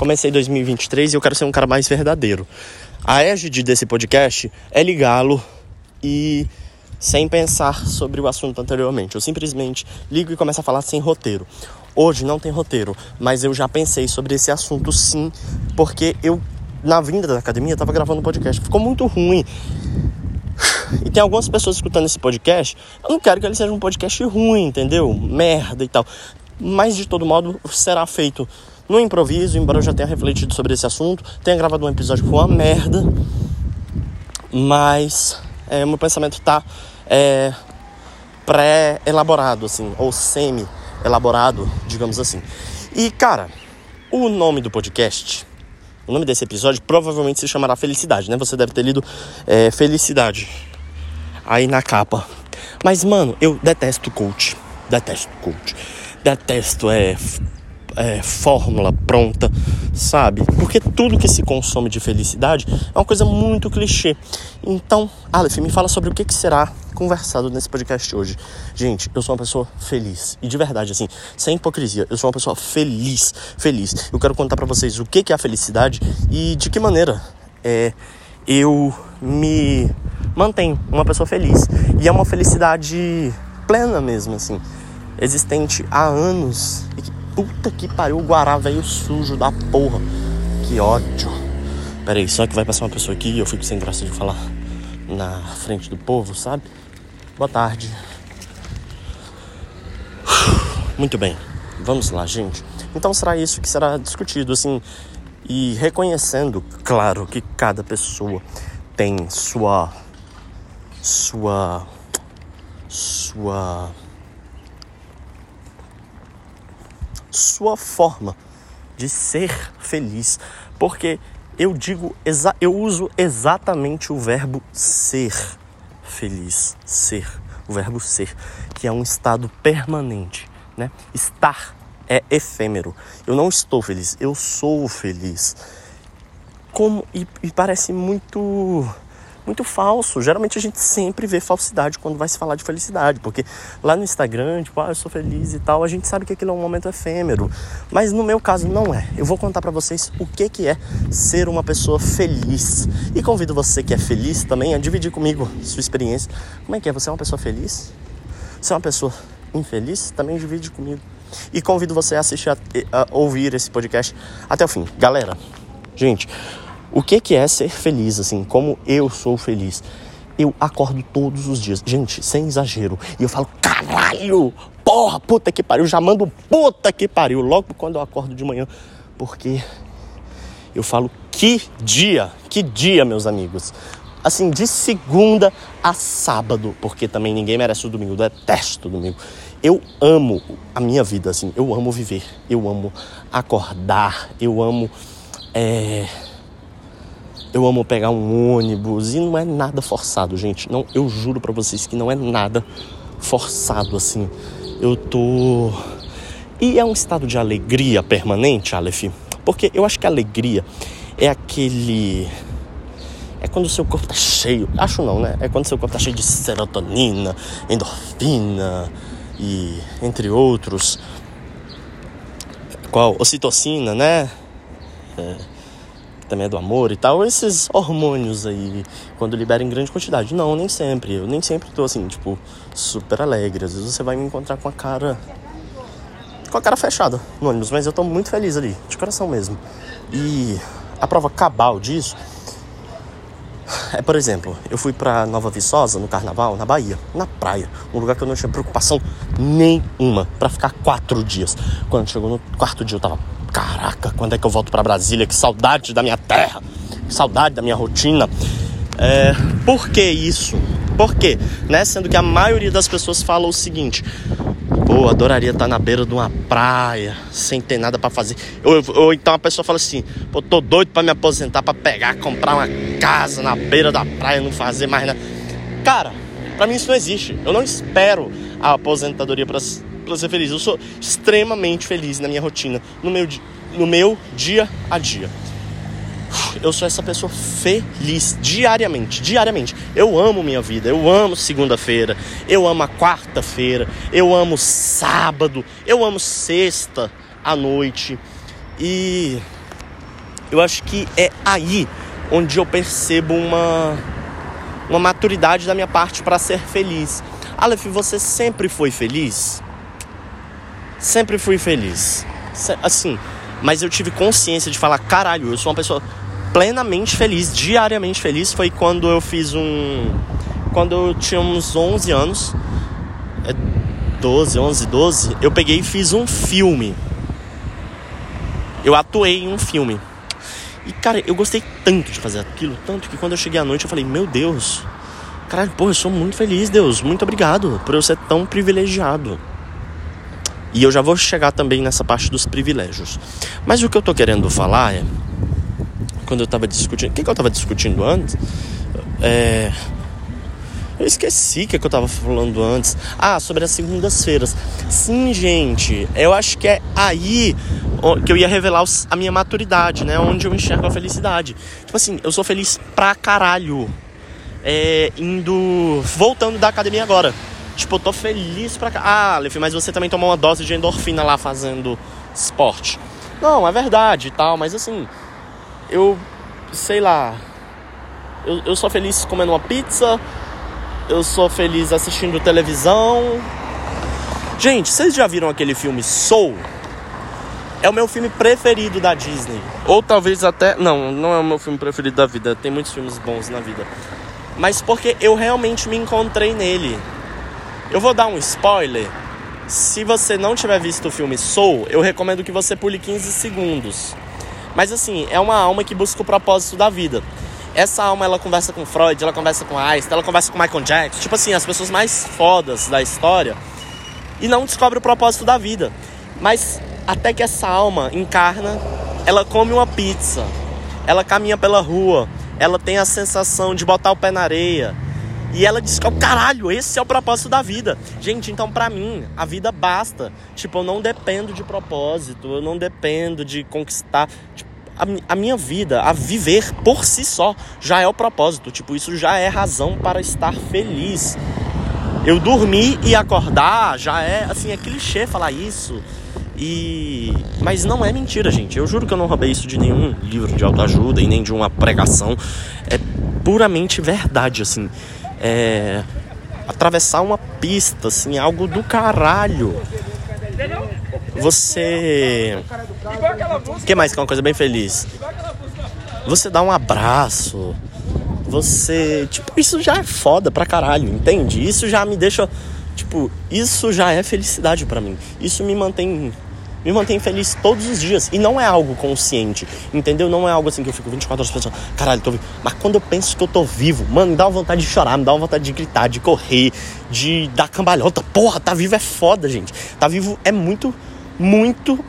comecei 2023 e eu quero ser um cara mais verdadeiro. A égide desse podcast é ligá-lo e sem pensar sobre o assunto anteriormente. Eu simplesmente ligo e começo a falar sem roteiro. Hoje não tem roteiro, mas eu já pensei sobre esse assunto sim, porque eu, na vinda da academia, estava gravando um podcast. Ficou muito ruim. E tem algumas pessoas escutando esse podcast. Eu não quero que ele seja um podcast ruim, entendeu? Merda e tal. Mas de todo modo será feito no improviso, embora eu já tenha refletido sobre esse assunto, tenha gravado um episódio que foi uma merda. Mas é, meu pensamento tá é, pré-elaborado, assim, ou semi-elaborado, digamos assim. E, cara, o nome do podcast, o nome desse episódio provavelmente se chamará Felicidade, né? Você deve ter lido é, Felicidade aí na capa. Mas, mano, eu detesto coach. Detesto coach. Detesto é é, fórmula pronta, sabe? Porque tudo que se consome de felicidade é uma coisa muito clichê. Então, Aleph, me fala sobre o que, que será conversado nesse podcast hoje. Gente, eu sou uma pessoa feliz. E de verdade, assim, sem hipocrisia, eu sou uma pessoa feliz, feliz. Eu quero contar para vocês o que, que é a felicidade e de que maneira é, eu me mantenho uma pessoa feliz. E é uma felicidade plena mesmo, assim existente há anos e que Puta que pariu, o Guará veio sujo da porra. Que ódio. Pera aí, só que vai passar uma pessoa aqui e eu fico sem graça de falar na frente do povo, sabe? Boa tarde. Muito bem, vamos lá, gente. Então será isso que será discutido, assim, e reconhecendo, claro, que cada pessoa tem sua. sua. sua sua forma de ser feliz, porque eu digo, eu uso exatamente o verbo ser feliz, ser, o verbo ser, que é um estado permanente, né? Estar é efêmero. Eu não estou feliz, eu sou feliz. Como e, e parece muito muito falso. Geralmente a gente sempre vê falsidade quando vai se falar de felicidade, porque lá no Instagram, tipo, ah, eu sou feliz e tal, a gente sabe que aquilo é um momento efêmero. Mas no meu caso não é. Eu vou contar para vocês o que que é ser uma pessoa feliz. E convido você que é feliz também a dividir comigo sua experiência. Como é que é? Você é uma pessoa feliz? Você é uma pessoa infeliz? Também divide comigo. E convido você a assistir, a, a ouvir esse podcast até o fim. Galera, gente, o que, que é ser feliz, assim, como eu sou feliz? Eu acordo todos os dias, gente, sem exagero, e eu falo, caralho, porra, puta que pariu, já mando puta que pariu, logo quando eu acordo de manhã, porque eu falo, que dia, que dia, meus amigos. Assim, de segunda a sábado, porque também ninguém merece o domingo, eu detesto o domingo. Eu amo a minha vida, assim, eu amo viver, eu amo acordar, eu amo. É eu amo pegar um ônibus e não é nada forçado, gente. Não, eu juro para vocês que não é nada forçado assim. Eu tô e é um estado de alegria permanente, Aleph, porque eu acho que alegria é aquele é quando o seu corpo tá cheio, acho não, né? É quando o seu corpo tá cheio de serotonina, endorfina e entre outros. Qual? Ocitocina, né? É também é do amor e tal, esses hormônios aí, quando libera em grande quantidade. Não, nem sempre. Eu nem sempre tô assim, tipo, super alegre. Às vezes você vai me encontrar com a cara. com a cara fechada no ônibus, mas eu tô muito feliz ali, de coração mesmo. E a prova cabal disso é, por exemplo, eu fui pra Nova Viçosa no carnaval, na Bahia, na praia, um lugar que eu não tinha preocupação nenhuma para ficar quatro dias. Quando chegou no quarto dia, eu tava Caraca, quando é que eu volto para Brasília? Que saudade da minha terra, que saudade da minha rotina. É, por que isso? Por quê? Né? Sendo que a maioria das pessoas fala o seguinte: pô, adoraria estar na beira de uma praia, sem ter nada para fazer. Ou, ou, então a pessoa fala assim: pô, tô doido para me aposentar, para pegar, comprar uma casa na beira da praia, não fazer mais nada. Cara, para mim isso não existe. Eu não espero a aposentadoria para para ser feliz. Eu sou extremamente feliz na minha rotina, no meu, no meu dia a dia. Eu sou essa pessoa feliz diariamente, diariamente. Eu amo minha vida, eu amo segunda-feira, eu amo a quarta-feira, eu amo sábado, eu amo sexta à noite. E eu acho que é aí onde eu percebo uma, uma maturidade da minha parte para ser feliz. Aleph, você sempre foi feliz? Sempre fui feliz. Assim, mas eu tive consciência de falar, caralho, eu sou uma pessoa plenamente feliz, diariamente feliz. Foi quando eu fiz um. Quando eu tinha uns 11 anos, 12, 11, 12, eu peguei e fiz um filme. Eu atuei em um filme. E, cara, eu gostei tanto de fazer aquilo, tanto que quando eu cheguei à noite eu falei, meu Deus, caralho, pô, eu sou muito feliz, Deus, muito obrigado por eu ser tão privilegiado. E eu já vou chegar também nessa parte dos privilégios. Mas o que eu tô querendo falar é. Quando eu tava discutindo. O que, que eu tava discutindo antes? É. Eu esqueci o que, que eu tava falando antes. Ah, sobre as segundas-feiras. Sim, gente. Eu acho que é aí que eu ia revelar a minha maturidade, né? Onde eu enxergo a felicidade. Tipo assim, eu sou feliz pra caralho. É, indo. Voltando da academia agora. Tipo, eu tô feliz pra cá. Ah, Lefi, mas você também tomou uma dose de endorfina lá fazendo esporte. Não, é verdade e tal, mas assim, eu sei lá. Eu, eu sou feliz comendo uma pizza. Eu sou feliz assistindo televisão. Gente, vocês já viram aquele filme Soul? É o meu filme preferido da Disney. Ou talvez até. Não, não é o meu filme preferido da vida. Tem muitos filmes bons na vida. Mas porque eu realmente me encontrei nele. Eu vou dar um spoiler. Se você não tiver visto o filme Soul, eu recomendo que você pule 15 segundos. Mas assim, é uma alma que busca o propósito da vida. Essa alma, ela conversa com Freud, ela conversa com Einstein, ela conversa com Michael Jackson. Tipo assim, as pessoas mais fodas da história. E não descobre o propósito da vida. Mas até que essa alma encarna, ela come uma pizza. Ela caminha pela rua. Ela tem a sensação de botar o pé na areia e ela oh, caralho, esse é o propósito da vida. Gente, então para mim, a vida basta. Tipo, eu não dependo de propósito, eu não dependo de conquistar. Tipo, a, a minha vida, a viver por si só, já é o propósito. Tipo, isso já é razão para estar feliz. Eu dormir e acordar já é, assim, é clichê falar isso. E mas não é mentira, gente. Eu juro que eu não roubei isso de nenhum livro de autoajuda e nem de uma pregação. É puramente verdade, assim é, atravessar uma pista, assim, algo do caralho. Você. O que mais que é uma coisa bem feliz? Você dá um abraço. Você. Tipo, isso já é foda pra caralho, entende? Isso já me deixa. Tipo, isso já é felicidade para mim. Isso me mantém me mantém feliz todos os dias. E não é algo consciente, entendeu? Não é algo assim que eu fico 24 horas pensando, caralho, tô vivo. Mas quando eu penso que eu tô vivo, mano, me dá uma vontade de chorar, me dá uma vontade de gritar, de correr, de dar cambalhota. Porra, tá vivo é foda, gente. Tá vivo é muito, muito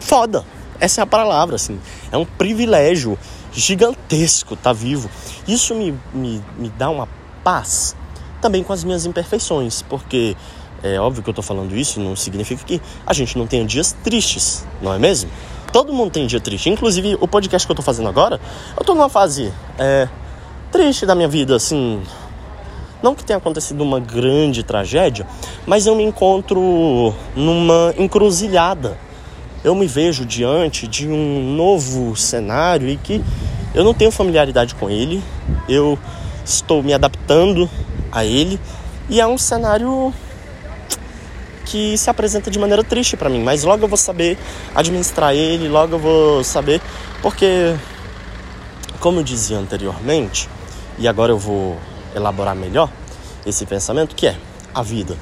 foda. Essa é a palavra, assim. É um privilégio gigantesco tá vivo. Isso me, me, me dá uma paz também com as minhas imperfeições, porque é óbvio que eu tô falando isso, não significa que a gente não tenha dias tristes, não é mesmo? Todo mundo tem dia triste. Inclusive, o podcast que eu tô fazendo agora, eu tô numa fase é, triste da minha vida, assim. Não que tenha acontecido uma grande tragédia, mas eu me encontro numa encruzilhada. Eu me vejo diante de um novo cenário e que eu não tenho familiaridade com ele, eu estou me adaptando a ele e é um cenário que se apresenta de maneira triste para mim, mas logo eu vou saber administrar ele, logo eu vou saber, porque como eu dizia anteriormente, e agora eu vou elaborar melhor esse pensamento, que é a vida.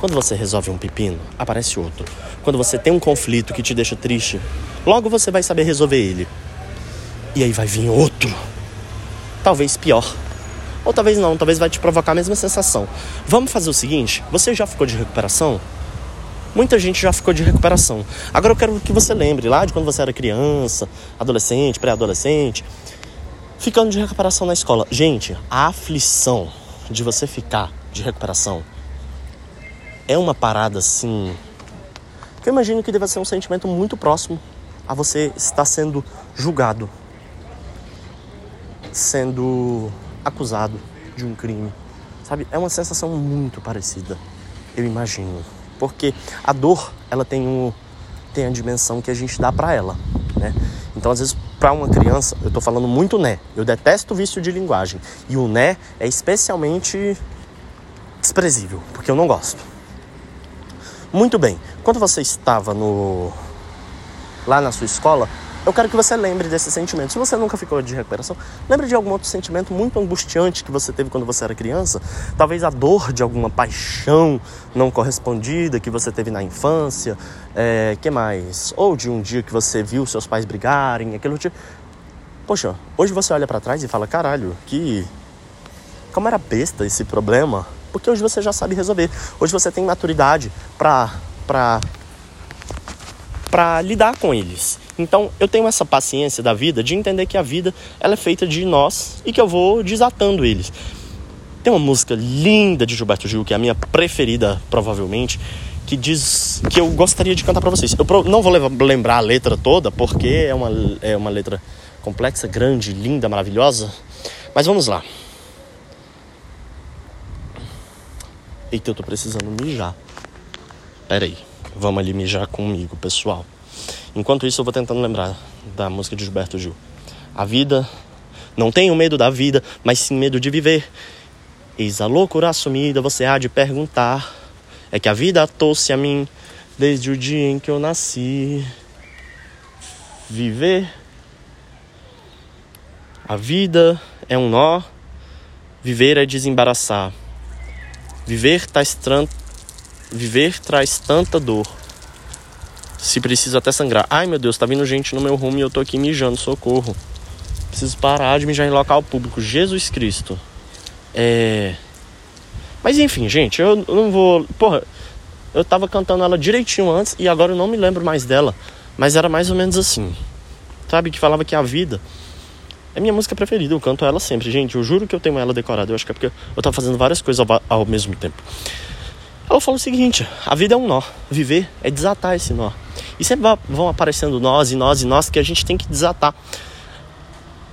Quando você resolve um pepino, aparece outro. Quando você tem um conflito que te deixa triste, logo você vai saber resolver ele. E aí vai vir outro. Talvez pior. Ou talvez não, talvez vai te provocar a mesma sensação. Vamos fazer o seguinte: você já ficou de recuperação? Muita gente já ficou de recuperação. Agora eu quero que você lembre lá de quando você era criança, adolescente, pré-adolescente, ficando de recuperação na escola. Gente, a aflição de você ficar de recuperação é uma parada assim. Que eu imagino que deve ser um sentimento muito próximo a você estar sendo julgado, sendo acusado de um crime. Sabe? É uma sensação muito parecida, eu imagino. Porque a dor, ela tem, um, tem a dimensão que a gente dá para ela, né? Então às vezes, para uma criança, eu tô falando muito né. Eu detesto vício de linguagem. E o né é especialmente desprezível, porque eu não gosto. Muito bem. Quando você estava no lá na sua escola, eu quero que você lembre desse sentimento. Se você nunca ficou de recuperação, lembre de algum outro sentimento muito angustiante que você teve quando você era criança. Talvez a dor de alguma paixão não correspondida que você teve na infância. É, que mais? Ou de um dia que você viu seus pais brigarem, aquilo tipo. Poxa, hoje você olha para trás e fala: caralho, que. Como era besta esse problema? Porque hoje você já sabe resolver. Hoje você tem maturidade para para para lidar com eles. Então, eu tenho essa paciência da vida de entender que a vida ela é feita de nós e que eu vou desatando eles. Tem uma música linda de Gilberto Gil, que é a minha preferida, provavelmente, que diz que eu gostaria de cantar para vocês. Eu não vou lembrar a letra toda, porque é uma, é uma letra complexa, grande, linda, maravilhosa. Mas vamos lá. Eita, eu tô precisando mijar. Pera aí. Vamos ali mijar comigo, pessoal. Enquanto isso, eu vou tentando lembrar da música de Gilberto Gil. A vida, não tenho medo da vida, mas sim medo de viver. Eis a loucura assumida, você há de perguntar. É que a vida atou-se a mim desde o dia em que eu nasci. Viver. A vida é um nó, viver é desembaraçar. Viver traz, tran... viver traz tanta dor se preciso até sangrar. Ai meu Deus, tá vindo gente no meu rumo e eu tô aqui mijando, socorro. Preciso parar de mijar em local público. Jesus Cristo. É. Mas enfim, gente, eu não vou. Porra, eu tava cantando ela direitinho antes e agora eu não me lembro mais dela. Mas era mais ou menos assim. Sabe? Que falava que a vida é minha música preferida. Eu canto ela sempre, gente. Eu juro que eu tenho ela decorada. Eu acho que é porque eu tava fazendo várias coisas ao, ao mesmo tempo. Ela falou o seguinte: a vida é um nó. Viver é desatar esse nó. E sempre vão aparecendo nós e nós e nós que a gente tem que desatar.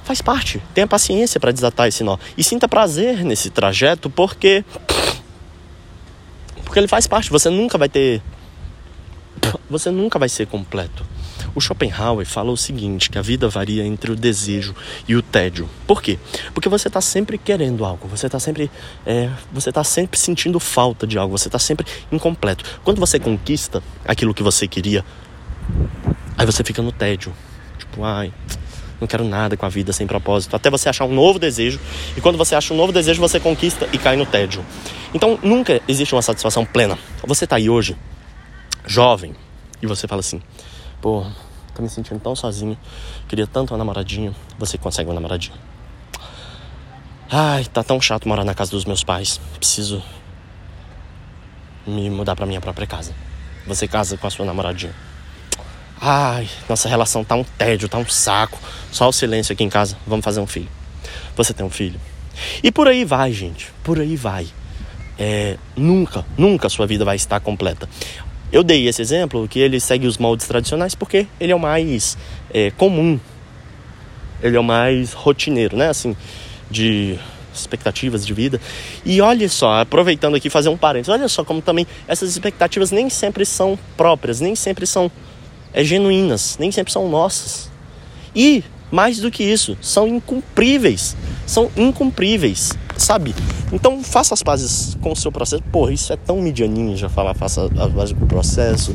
Faz parte. Tenha paciência para desatar esse nó. E sinta prazer nesse trajeto, porque. Porque ele faz parte. Você nunca vai ter. Você nunca vai ser completo. O Schopenhauer fala o seguinte, que a vida varia entre o desejo e o tédio. Por quê? Porque você está sempre querendo algo, você está sempre, é, você tá sempre sentindo falta de algo, você está sempre incompleto. Quando você conquista aquilo que você queria, aí você fica no tédio. Tipo, ai, não quero nada com a vida sem propósito. Até você achar um novo desejo. E quando você acha um novo desejo, você conquista e cai no tédio. Então nunca existe uma satisfação plena. Você está aí hoje, jovem, e você fala assim: pô, tô me sentindo tão sozinho, queria tanto uma namoradinha. Você consegue uma namoradinha. Ai, tá tão chato morar na casa dos meus pais. Preciso me mudar pra minha própria casa. Você casa com a sua namoradinha. Ai, nossa relação tá um tédio, tá um saco. Só o silêncio aqui em casa. Vamos fazer um filho. Você tem um filho. E por aí vai, gente. Por aí vai. É, nunca, nunca sua vida vai estar completa. Eu dei esse exemplo que ele segue os moldes tradicionais porque ele é o mais é, comum. Ele é o mais rotineiro, né? Assim, de expectativas de vida. E olha só, aproveitando aqui fazer um parênteses, olha só como também essas expectativas nem sempre são próprias, nem sempre são é, genuínas, nem sempre são nossas. E, mais do que isso, são incumpríveis. São incumpríveis, sabe? Então faça as pazes com o seu processo. Porra, isso é tão medianinho já falar, faça as pazes com o processo.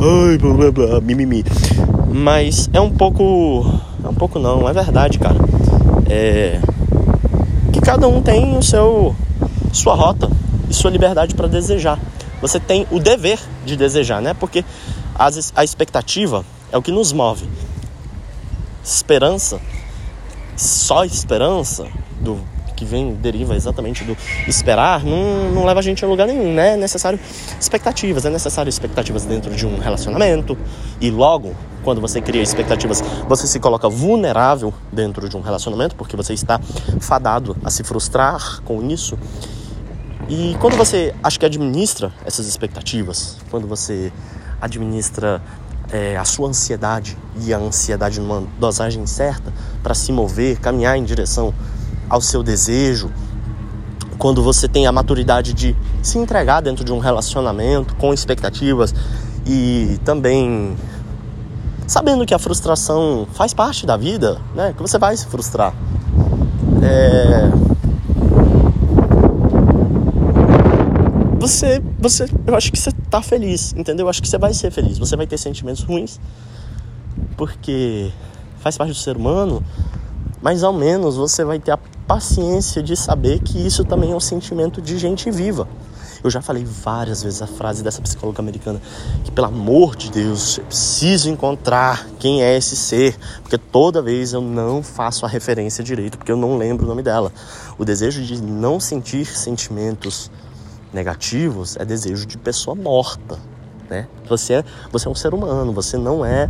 Ai, blá blá blá, mimimi. Mas é um pouco. É um pouco não, é verdade, cara. É. Que cada um tem o seu. sua rota e sua liberdade para desejar. Você tem o dever de desejar, né? Porque as, a expectativa é o que nos move. Esperança, só esperança, do que vem, deriva exatamente do esperar, não, não leva a gente a lugar nenhum, né? É necessário expectativas, é necessário expectativas dentro de um relacionamento e logo, quando você cria expectativas, você se coloca vulnerável dentro de um relacionamento, porque você está fadado a se frustrar com isso. E quando você acho que administra essas expectativas, quando você administra é, a sua ansiedade e a ansiedade numa dosagem certa para se mover, caminhar em direção ao seu desejo, quando você tem a maturidade de se entregar dentro de um relacionamento com expectativas e também sabendo que a frustração faz parte da vida, né? Que você vai se frustrar. É... Você, você, eu acho que você tá feliz, entendeu? Eu acho que você vai ser feliz. Você vai ter sentimentos ruins, porque faz parte do ser humano, mas ao menos você vai ter a paciência de saber que isso também é um sentimento de gente viva. Eu já falei várias vezes a frase dessa psicóloga americana que, pelo amor de Deus, eu preciso encontrar quem é esse ser, porque toda vez eu não faço a referência direito, porque eu não lembro o nome dela. O desejo de não sentir sentimentos negativos é desejo de pessoa morta, né? Você é, você é um ser humano, você não é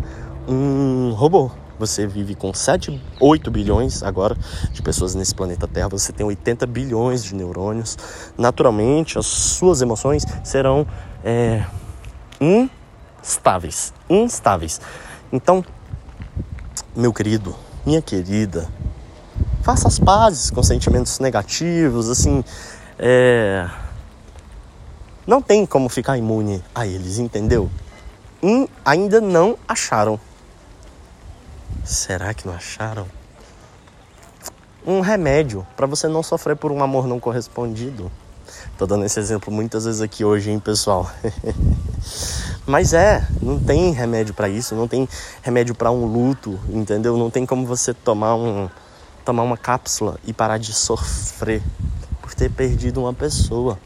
um robô. Você vive com 7, 8 bilhões agora de pessoas nesse planeta Terra. Você tem 80 bilhões de neurônios. Naturalmente, as suas emoções serão é, instáveis. Instáveis. Então, meu querido, minha querida, faça as pazes com sentimentos negativos, assim. É... Não tem como ficar imune a eles, entendeu? Hum, ainda não acharam Será que não acharam? Um remédio para você não sofrer por um amor não correspondido. Tô dando esse exemplo muitas vezes aqui hoje, hein, pessoal? Mas é, não tem remédio para isso, não tem remédio para um luto, entendeu? Não tem como você tomar um tomar uma cápsula e parar de sofrer por ter perdido uma pessoa.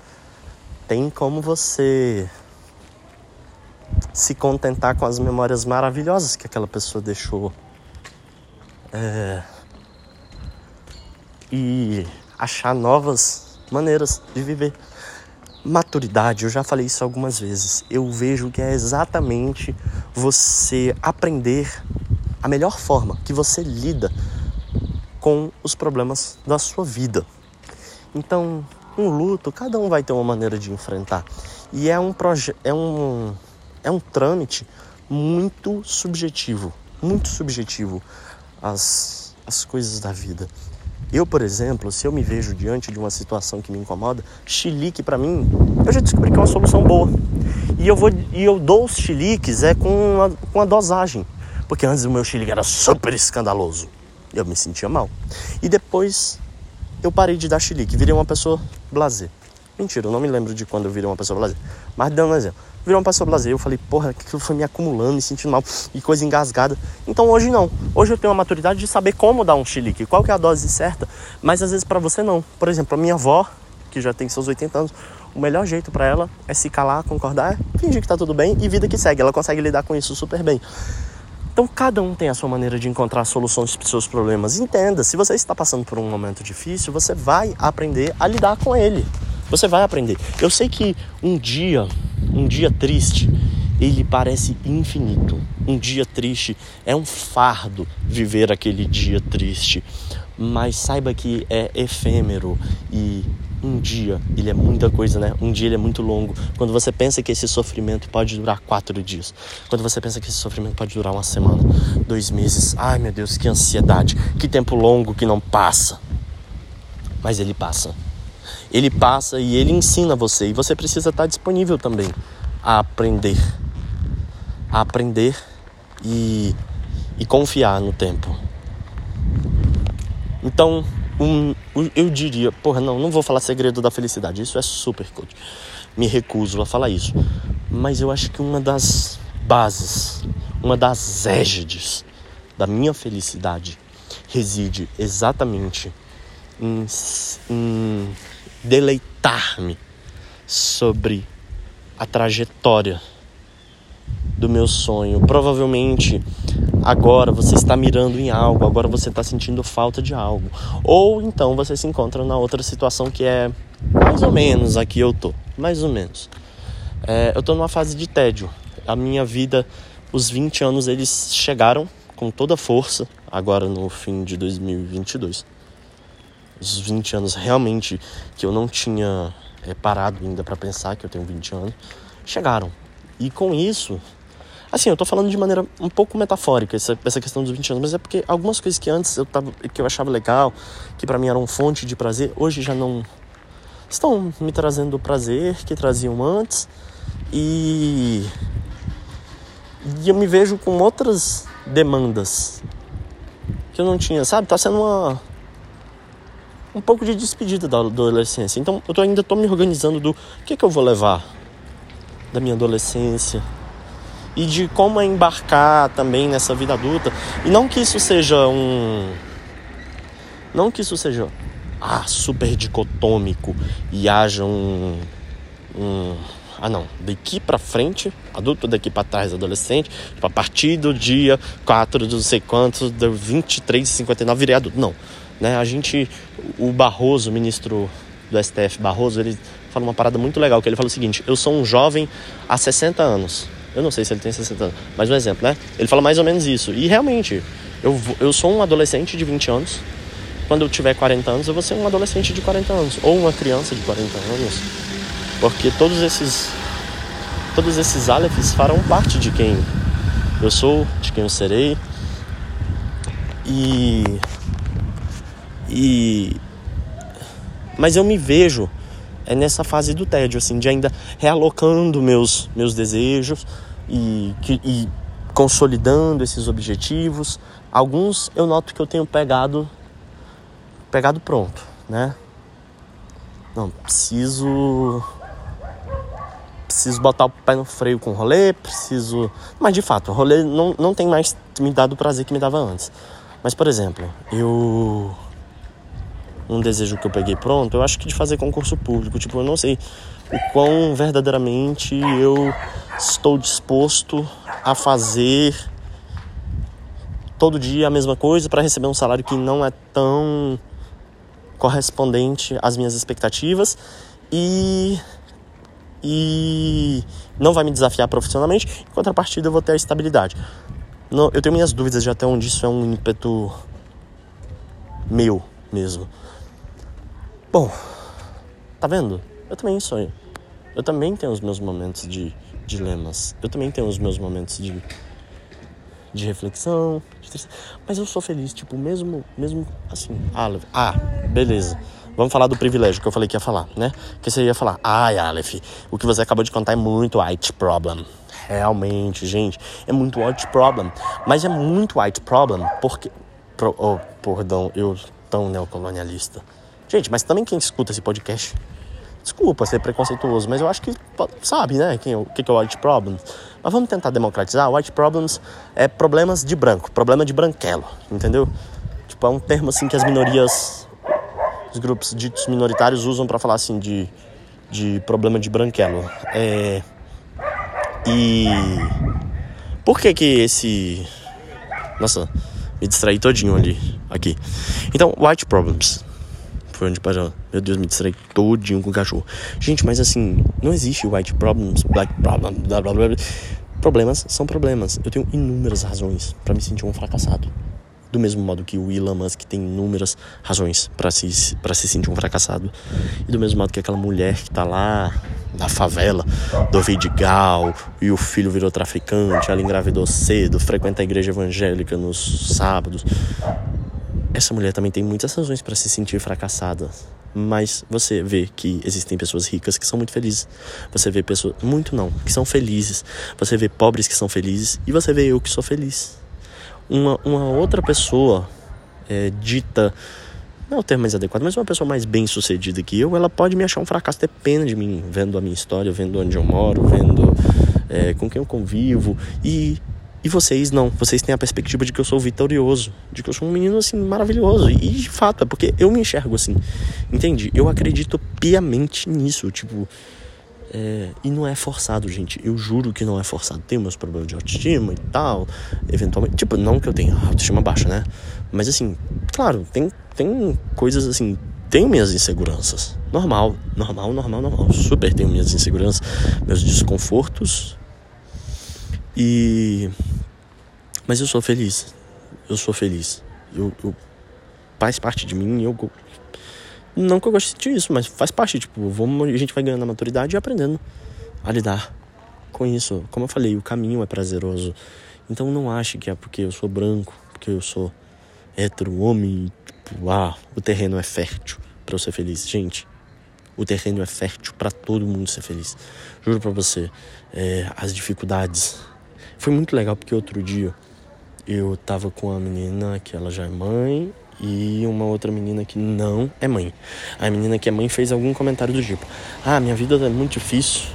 Tem como você se contentar com as memórias maravilhosas que aquela pessoa deixou é, e achar novas maneiras de viver. Maturidade, eu já falei isso algumas vezes. Eu vejo que é exatamente você aprender a melhor forma que você lida com os problemas da sua vida. Então, um luto, cada um vai ter uma maneira de enfrentar. E é um projeto, é um é um trâmite muito subjetivo, muito subjetivo as, as coisas da vida. Eu, por exemplo, se eu me vejo diante de uma situação que me incomoda, chilique para mim, eu já descobri que é uma solução boa. E eu vou e eu dou os chiliques é com a, com a dosagem, porque antes o meu chilique era super escandaloso. Eu me sentia mal. E depois eu parei de dar chilique, virei uma pessoa blazer. Mentira, eu não me lembro de quando eu virei uma pessoa blazer. Mas dando um exemplo virou uma pessoa blazer. Eu falei, porra, aquilo foi me acumulando, me sentindo mal e coisa engasgada. Então hoje não. Hoje eu tenho a maturidade de saber como dar um chilique, qual que é a dose certa, mas às vezes para você não. Por exemplo, a minha avó, que já tem seus 80 anos, o melhor jeito para ela é se calar, concordar, fingir que tá tudo bem e vida que segue. Ela consegue lidar com isso super bem. Então cada um tem a sua maneira de encontrar soluções para os seus problemas. Entenda, se você está passando por um momento difícil, você vai aprender a lidar com ele. Você vai aprender. Eu sei que um dia, um dia triste, ele parece infinito. Um dia triste é um fardo viver aquele dia triste. Mas saiba que é efêmero e um dia ele é muita coisa, né? Um dia ele é muito longo. Quando você pensa que esse sofrimento pode durar quatro dias, quando você pensa que esse sofrimento pode durar uma semana, dois meses, ai meu Deus, que ansiedade, que tempo longo que não passa. Mas ele passa ele passa e ele ensina você. E você precisa estar disponível também a aprender. A aprender e, e confiar no tempo. Então, um, eu diria, porra, não, não vou falar segredo da felicidade, isso é super coach. Me recuso a falar isso. Mas eu acho que uma das bases, uma das égides da minha felicidade reside exatamente em, em deleitar-me sobre a trajetória do meu sonho. Provavelmente agora você está mirando em algo, agora você está sentindo falta de algo. Ou então você se encontra na outra situação que é mais ou menos aqui eu tô, mais ou menos. É, eu tô numa fase de tédio. A minha vida, os 20 anos eles chegaram com toda força agora no fim de 2022 os 20 anos realmente que eu não tinha é, parado ainda para pensar que eu tenho 20 anos, chegaram. E com isso, assim, eu tô falando de maneira um pouco metafórica essa, essa questão dos 20 anos, mas é porque algumas coisas que antes eu tava, que eu achava legal, que para mim eram fonte de prazer, hoje já não estão me trazendo o prazer que traziam antes. E e eu me vejo com outras demandas que eu não tinha, sabe? Tá sendo uma um pouco de despedida da adolescência. Então eu tô, ainda tô me organizando do que que eu vou levar da minha adolescência e de como embarcar também nessa vida adulta. E não que isso seja um não que isso seja ah, super dicotômico e haja um, um ah não, daqui para frente, adulto daqui para trás, adolescente, tipo, a partir do dia 4 do não sei quanto, do 23 59 virei adulto. Não, né? A gente o Barroso, ministro do STF Barroso, ele fala uma parada muito legal, que ele fala o seguinte: "Eu sou um jovem há 60 anos". Eu não sei se ele tem 60 anos, mas um exemplo, né? Ele fala mais ou menos isso. E realmente, eu, eu sou um adolescente de 20 anos. Quando eu tiver 40 anos, eu vou ser um adolescente de 40 anos. Ou uma criança de 40 anos. Porque todos esses todos esses alephes farão parte de quem eu sou, de quem eu serei. E e mas eu me vejo é nessa fase do tédio assim, de ainda realocando meus meus desejos e, que, e consolidando esses objetivos. Alguns eu noto que eu tenho pegado pegado pronto, né? Não, preciso preciso botar o pé no freio com o rolê, preciso. Mas de fato, o rolê não, não tem mais me dado o prazer que me dava antes. Mas, por exemplo, eu. Um desejo que eu peguei pronto, eu acho que de fazer concurso público. Tipo, eu não sei o quão verdadeiramente eu estou disposto a fazer todo dia a mesma coisa para receber um salário que não é tão correspondente às minhas expectativas e e não vai me desafiar profissionalmente. Em contrapartida, eu vou ter a estabilidade. Não, eu tenho minhas dúvidas de até onde isso é um ímpeto meu mesmo. Bom, tá vendo? Eu também sonho. Eu também tenho os meus momentos de dilemas. Eu também tenho os meus momentos de de reflexão, de mas eu sou feliz, tipo, mesmo mesmo assim. Ah, ah, beleza. Vamos falar do privilégio que eu falei que ia falar, né? Que você ia falar, ai, Aleph, o que você acabou de contar é muito white problem. Realmente, gente, é muito white problem. Mas é muito white problem porque. Pro, oh, perdão, eu tão neocolonialista. Gente, mas também quem escuta esse podcast. Desculpa ser preconceituoso, mas eu acho que sabe, né? Quem, o que é o white problem. Mas vamos tentar democratizar. White problems é problemas de branco, problema de branquelo, entendeu? Tipo, é um termo assim que as minorias os grupos ditos minoritários usam para falar assim de, de problema de branquelo. É, e por que que esse nossa me distraí todinho ali aqui. Então white problems foi onde parou. Meu Deus, me distraí todinho com o cachorro. Gente, mas assim não existe white problems, black problems, blá blá blá. Problemas são problemas. Eu tenho inúmeras razões para me sentir um fracassado do mesmo modo que o Elon Musk tem inúmeras razões para se, para se sentir um fracassado, e do mesmo modo que aquela mulher que está lá na favela do Vidigal e o filho virou traficante, ela engravidou cedo, frequenta a igreja evangélica nos sábados. Essa mulher também tem muitas razões para se sentir fracassada. Mas você vê que existem pessoas ricas que são muito felizes. Você vê pessoas. Muito não, que são felizes. Você vê pobres que são felizes. E você vê eu que sou feliz uma, uma outra pessoa é, dita não é o termo mais adequado, mas uma pessoa mais bem sucedida que eu, ela pode me achar um fracasso, ter pena de mim, vendo a minha história, vendo onde eu moro, vendo é, com quem eu convivo. E, e vocês não, vocês têm a perspectiva de que eu sou vitorioso, de que eu sou um menino assim maravilhoso. E de fato, é porque eu me enxergo assim, entende? Eu acredito piamente nisso, tipo. É, e não é forçado, gente. Eu juro que não é forçado. Tem meus problemas de autoestima e tal. Eventualmente. Tipo, não que eu tenha autoestima baixa, né? Mas assim, claro, tem, tem coisas assim. Tenho minhas inseguranças. Normal, normal, normal, normal. Super tenho minhas inseguranças, meus desconfortos. E. Mas eu sou feliz. Eu sou feliz. Eu, eu faz parte de mim eu não que eu goste disso, mas faz parte, tipo, vamos, a gente vai ganhando a maturidade e aprendendo a lidar com isso. Como eu falei, o caminho é prazeroso. Então não ache que é porque eu sou branco, porque eu sou hétero, homem, tipo, ah, o terreno é fértil para eu ser feliz. Gente, o terreno é fértil para todo mundo ser feliz. Juro para você, é, as dificuldades. Foi muito legal porque outro dia eu tava com uma menina que ela já é mãe e uma outra menina que não é mãe. A menina que é mãe fez algum comentário do tipo: Ah, minha vida é muito difícil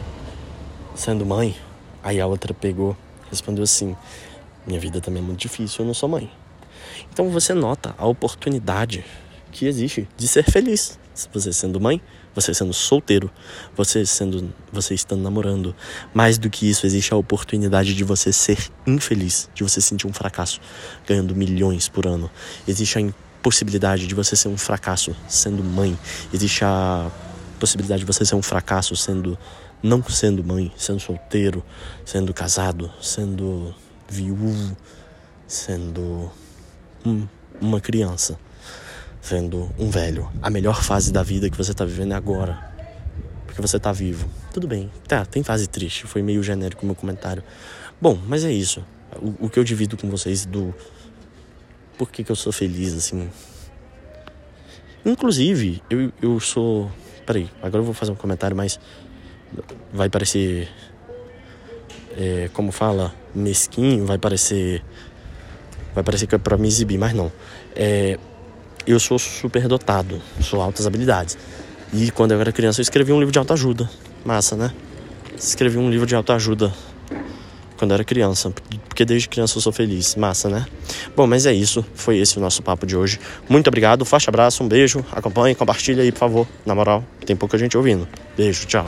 sendo mãe. Aí a outra pegou, respondeu assim: Minha vida também é muito difícil, eu não sou mãe. Então você nota a oportunidade que existe de ser feliz. Você sendo mãe, você sendo solteiro, você sendo, você estando namorando. Mais do que isso, existe a oportunidade de você ser infeliz, de você sentir um fracasso ganhando milhões por ano. Existe a possibilidade de você ser um fracasso sendo mãe. Existe a possibilidade de você ser um fracasso sendo não sendo mãe, sendo solteiro, sendo casado, sendo viúvo, sendo um, uma criança, sendo um velho. A melhor fase da vida que você está vivendo é agora. Porque você está vivo. Tudo bem. Tá, tem fase triste. Foi meio genérico o meu comentário. Bom, mas é isso. O, o que eu divido com vocês do por que, que eu sou feliz, assim. Inclusive, eu, eu sou. Peraí, agora eu vou fazer um comentário, mas vai parecer. É, como fala? Mesquinho, vai parecer. Vai parecer que é pra me exibir, mas não. É, eu sou super dotado, sou altas habilidades. E quando eu era criança, eu escrevi um livro de autoajuda. Massa, né? Escrevi um livro de autoajuda quando eu era criança, porque desde criança eu sou feliz. Massa, né? Bom, mas é isso. Foi esse o nosso papo de hoje. Muito obrigado, forte abraço, um beijo. Acompanhe, compartilha aí, por favor. Na moral, tem pouca gente ouvindo. Beijo, tchau.